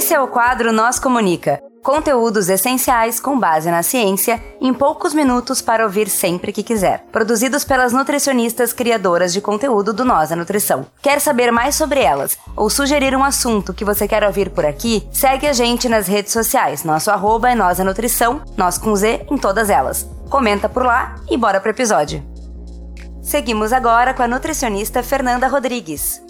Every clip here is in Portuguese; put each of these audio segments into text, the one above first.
Esse é o quadro Nós Comunica. Conteúdos essenciais com base na ciência em poucos minutos para ouvir sempre que quiser. Produzidos pelas nutricionistas criadoras de conteúdo do Nós a Nutrição. Quer saber mais sobre elas ou sugerir um assunto que você quer ouvir por aqui? Segue a gente nas redes sociais. Nosso arroba é Nós a Nutrição, nós com Z em todas elas. Comenta por lá e bora pro episódio. Seguimos agora com a nutricionista Fernanda Rodrigues.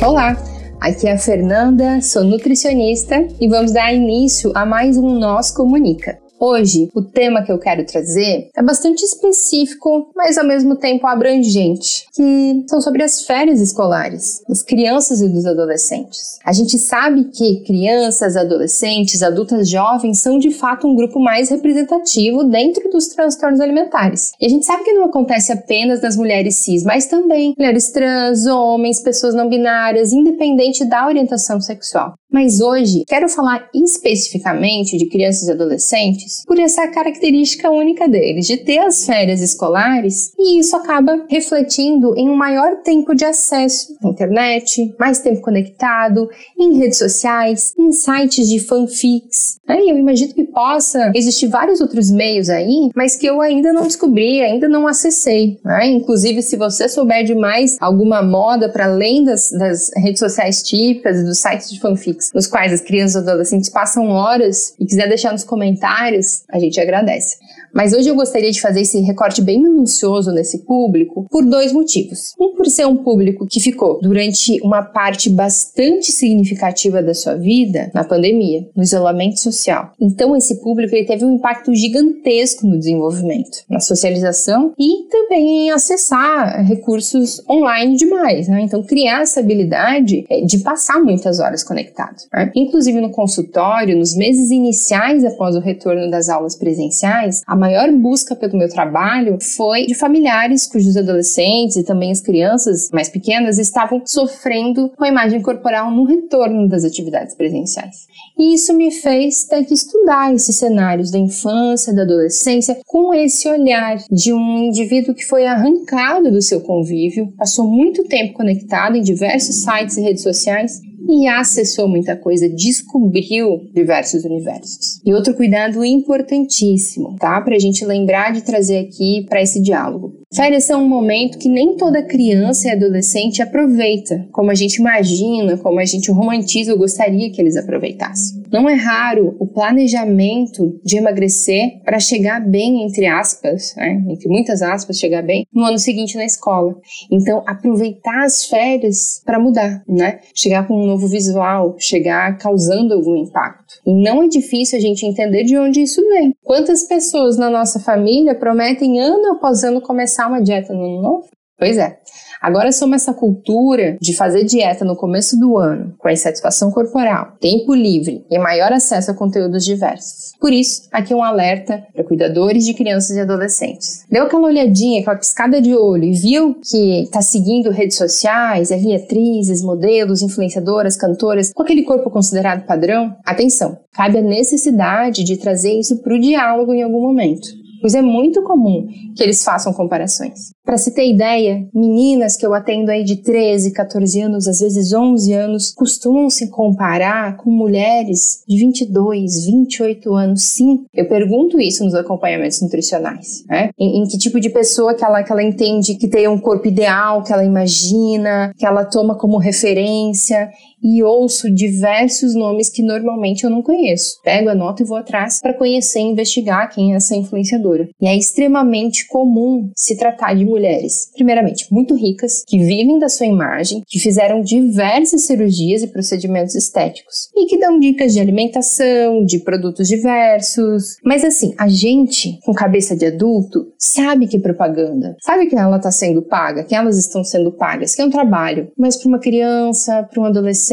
Olá, aqui é a Fernanda, sou nutricionista e vamos dar início a mais um Nós Comunica. Hoje, o tema que eu quero trazer é bastante específico, mas ao mesmo tempo abrangente, que são sobre as férias escolares, das crianças e dos adolescentes. A gente sabe que crianças, adolescentes, adultas jovens são de fato um grupo mais representativo dentro dos transtornos alimentares. E a gente sabe que não acontece apenas nas mulheres cis, mas também mulheres trans, homens, pessoas não binárias, independente da orientação sexual. Mas hoje quero falar especificamente de crianças e adolescentes por essa característica única deles, de ter as férias escolares, e isso acaba refletindo em um maior tempo de acesso à internet, mais tempo conectado, em redes sociais, em sites de fanfics. Né? Eu imagino que possa existir vários outros meios aí, mas que eu ainda não descobri, ainda não acessei. Né? Inclusive, se você souber de mais alguma moda para além das, das redes sociais típicas e dos sites de fanfics, nos quais as crianças e adolescentes passam horas e quiser deixar nos comentários, a gente agradece. Mas hoje eu gostaria de fazer esse recorte bem minucioso nesse público por dois motivos. Um, por ser um público que ficou durante uma parte bastante significativa da sua vida na pandemia, no isolamento social. Então, esse público ele teve um impacto gigantesco no desenvolvimento, na socialização e também em acessar recursos online demais. Né? Então, criar essa habilidade é, de passar muitas horas conectado. Né? Inclusive, no consultório, nos meses iniciais após o retorno das aulas presenciais, a maior busca pelo meu trabalho foi de familiares cujos adolescentes e também as crianças mais pequenas estavam sofrendo com a imagem corporal no retorno das atividades presenciais. E isso me fez ter que estudar esses cenários da infância, da adolescência, com esse olhar de um indivíduo que foi arrancado do seu convívio, passou muito tempo conectado em diversos sites e redes sociais e acessou muita coisa, descobriu diversos universos. E outro cuidado importantíssimo, tá? Para a gente lembrar de trazer aqui para esse diálogo. Férias são um momento que nem toda criança e adolescente aproveita, como a gente imagina, como a gente romantiza ou gostaria que eles aproveitassem. Não é raro o planejamento de emagrecer para chegar bem, entre aspas, né, entre muitas aspas, chegar bem, no ano seguinte na escola. Então, aproveitar as férias para mudar, né? Chegar com um novo visual, chegar causando algum impacto. E não é difícil a gente entender de onde isso vem. Quantas pessoas na nossa família prometem ano após ano começar uma dieta no ano novo? Pois é. Agora somos essa cultura de fazer dieta no começo do ano, com a insatisfação corporal, tempo livre e maior acesso a conteúdos diversos. Por isso, aqui um alerta para cuidadores de crianças e adolescentes. Deu aquela olhadinha, aquela piscada de olho e viu que está seguindo redes sociais, é via atrizes, modelos, influenciadoras, cantoras, com aquele corpo considerado padrão? Atenção, cabe a necessidade de trazer isso para o diálogo em algum momento pois é muito comum que eles façam comparações. Para se ter ideia, meninas que eu atendo aí de 13, 14 anos, às vezes 11 anos, costumam se comparar com mulheres de 22, 28 anos. Sim, eu pergunto isso nos acompanhamentos nutricionais. Né? Em, em que tipo de pessoa que ela, que ela entende que tem um corpo ideal, que ela imagina, que ela toma como referência e ouço diversos nomes que normalmente eu não conheço. Pego, anoto e vou atrás para conhecer e investigar quem é essa influenciadora. E é extremamente comum se tratar de mulheres, primeiramente, muito ricas, que vivem da sua imagem, que fizeram diversas cirurgias e procedimentos estéticos e que dão dicas de alimentação, de produtos diversos. Mas assim, a gente, com cabeça de adulto, sabe que é propaganda, sabe que ela está sendo paga, que elas estão sendo pagas, que é um trabalho. Mas para uma criança, para um adolescente,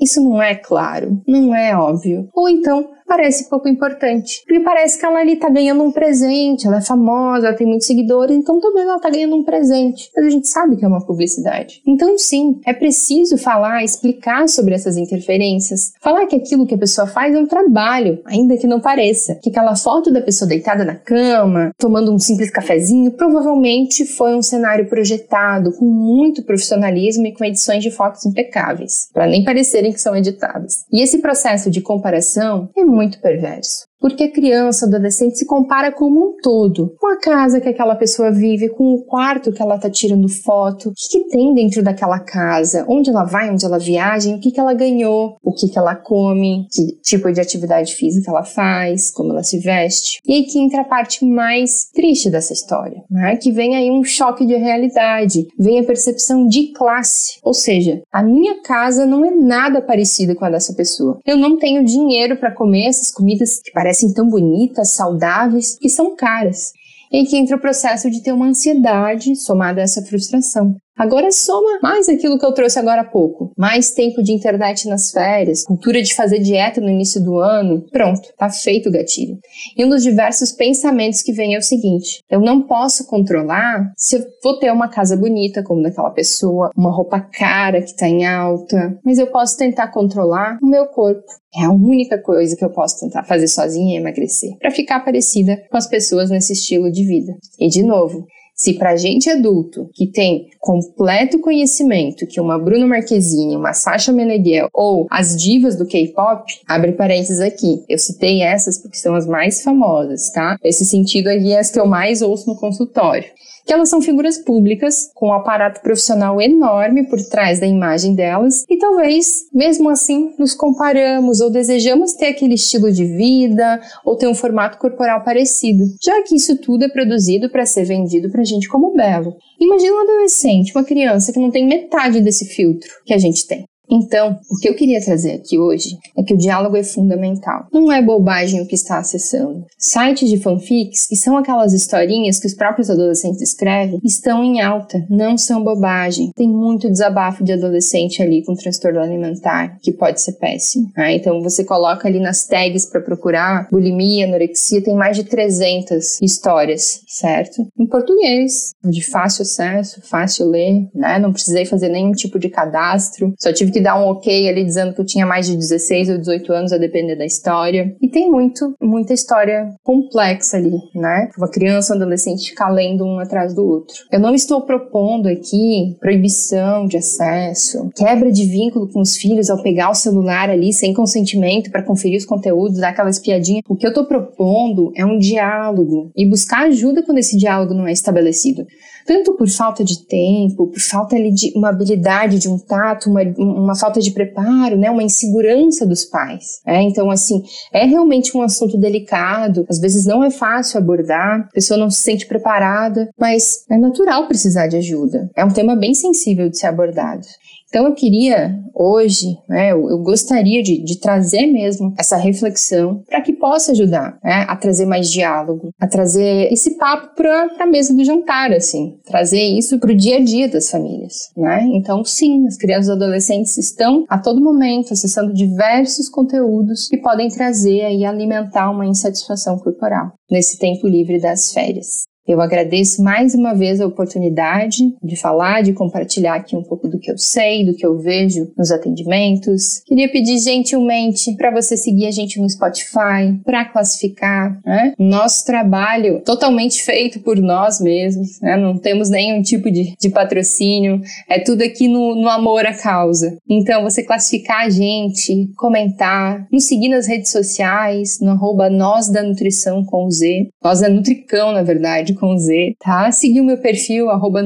isso não é claro, não é óbvio. Ou então parece pouco importante. Porque parece que ela ali tá ganhando um presente, ela é famosa, ela tem muitos seguidores, então talvez ela tá ganhando um presente. Mas a gente sabe que é uma publicidade. Então, sim, é preciso falar, explicar sobre essas interferências, falar que aquilo que a pessoa faz é um trabalho, ainda que não pareça. Que aquela foto da pessoa deitada na cama, tomando um simples cafezinho, provavelmente foi um cenário projetado com muito profissionalismo e com edições de fotos impecáveis, para nem parecerem que são editadas. E esse processo de comparação é muito perverso. Porque a criança, adolescente se compara como um todo, com a casa que aquela pessoa vive, com o quarto que ela está tirando foto, o que, que, tem dentro daquela casa, onde ela vai, onde ela viaja, o que, que ela ganhou, o que, que ela come, que tipo de atividade física ela faz, como ela se veste. E aí que entra a parte mais triste dessa história, né? que vem aí um choque de realidade, vem a percepção de classe, ou seja, a minha casa não é nada parecida com a dessa pessoa. Eu não tenho dinheiro para comer essas comidas que parecem parecem tão bonitas, saudáveis, que são caras. E que entra o processo de ter uma ansiedade somada a essa frustração. Agora soma mais aquilo que eu trouxe agora há pouco. Mais tempo de internet nas férias, cultura de fazer dieta no início do ano. Pronto, tá feito o gatilho. E um dos diversos pensamentos que vem é o seguinte: eu não posso controlar se eu vou ter uma casa bonita como daquela pessoa, uma roupa cara que tá em alta, mas eu posso tentar controlar o meu corpo. É a única coisa que eu posso tentar fazer sozinha e emagrecer, para ficar parecida com as pessoas nesse estilo de vida. E de novo, se para gente adulto, que tem completo conhecimento que uma Bruna Marquezine, uma Sasha Meneghel ou as divas do K-pop, abre parênteses aqui, eu citei essas porque são as mais famosas, tá? Esse sentido aqui é as que eu mais ouço no consultório que elas são figuras públicas com um aparato profissional enorme por trás da imagem delas e talvez, mesmo assim, nos comparamos ou desejamos ter aquele estilo de vida ou ter um formato corporal parecido, já que isso tudo é produzido para ser vendido para a gente como belo. Imagina um adolescente, uma criança que não tem metade desse filtro que a gente tem. Então, o que eu queria trazer aqui hoje é que o diálogo é fundamental. Não é bobagem o que está acessando. Sites de fanfics, que são aquelas historinhas que os próprios adolescentes escrevem, estão em alta, não são bobagem. Tem muito desabafo de adolescente ali com transtorno alimentar, que pode ser péssimo. Né? Então, você coloca ali nas tags para procurar bulimia, anorexia, tem mais de 300 histórias, certo? Em português, de fácil acesso, fácil ler, né? Não precisei fazer nenhum tipo de cadastro, só tive que que dar um ok ali dizendo que eu tinha mais de 16 ou 18 anos, a depender da história. E tem muito, muita história complexa ali, né? Uma criança, um adolescente ficar lendo um atrás do outro. Eu não estou propondo aqui proibição de acesso, quebra de vínculo com os filhos ao pegar o celular ali sem consentimento para conferir os conteúdos, dar aquela espiadinha. O que eu estou propondo é um diálogo e buscar ajuda quando esse diálogo não é estabelecido tanto por falta de tempo, por falta de uma habilidade de um tato, uma, uma falta de preparo, né, uma insegurança dos pais. Né? Então, assim, é realmente um assunto delicado, às vezes não é fácil abordar, a pessoa não se sente preparada, mas é natural precisar de ajuda. É um tema bem sensível de ser abordado. Então eu queria hoje, né, eu, gostaria de, de, trazer mesmo essa reflexão para que possa ajudar né, a trazer mais diálogo, a trazer esse papo para a mesa do jantar, assim, trazer isso para o dia a dia das famílias, né? Então sim, as crianças e adolescentes estão a todo momento acessando diversos conteúdos que podem trazer e alimentar uma insatisfação corporal nesse tempo livre das férias. Eu agradeço mais uma vez a oportunidade de falar, de compartilhar aqui um pouco do que eu sei, do que eu vejo nos atendimentos. Queria pedir gentilmente para você seguir a gente no Spotify, para classificar, né? Nosso trabalho totalmente feito por nós mesmos, né? Não temos nenhum tipo de, de patrocínio, é tudo aqui no, no amor à causa. Então, você classificar a gente, comentar, nos seguir nas redes sociais, no arroba nós da nutrição com Z, nós da Nutricão, na verdade, com Z, tá? Seguir o meu perfil, arroba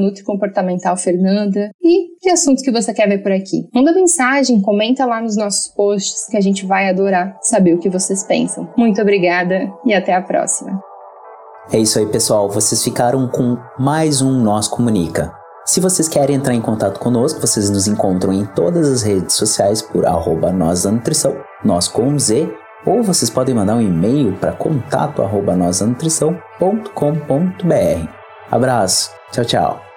Fernanda e que assuntos que você quer ver por aqui. Manda mensagem, comenta lá nos nossos posts que a gente vai adorar saber o que vocês pensam. Muito obrigada e até a próxima. É isso aí, pessoal. Vocês ficaram com mais um Nós Comunica. Se vocês querem entrar em contato conosco, vocês nos encontram em todas as redes sociais por arroba nós da nutrição, nós com Z, ou vocês podem mandar um e-mail para contato arroba Abraço, tchau, tchau.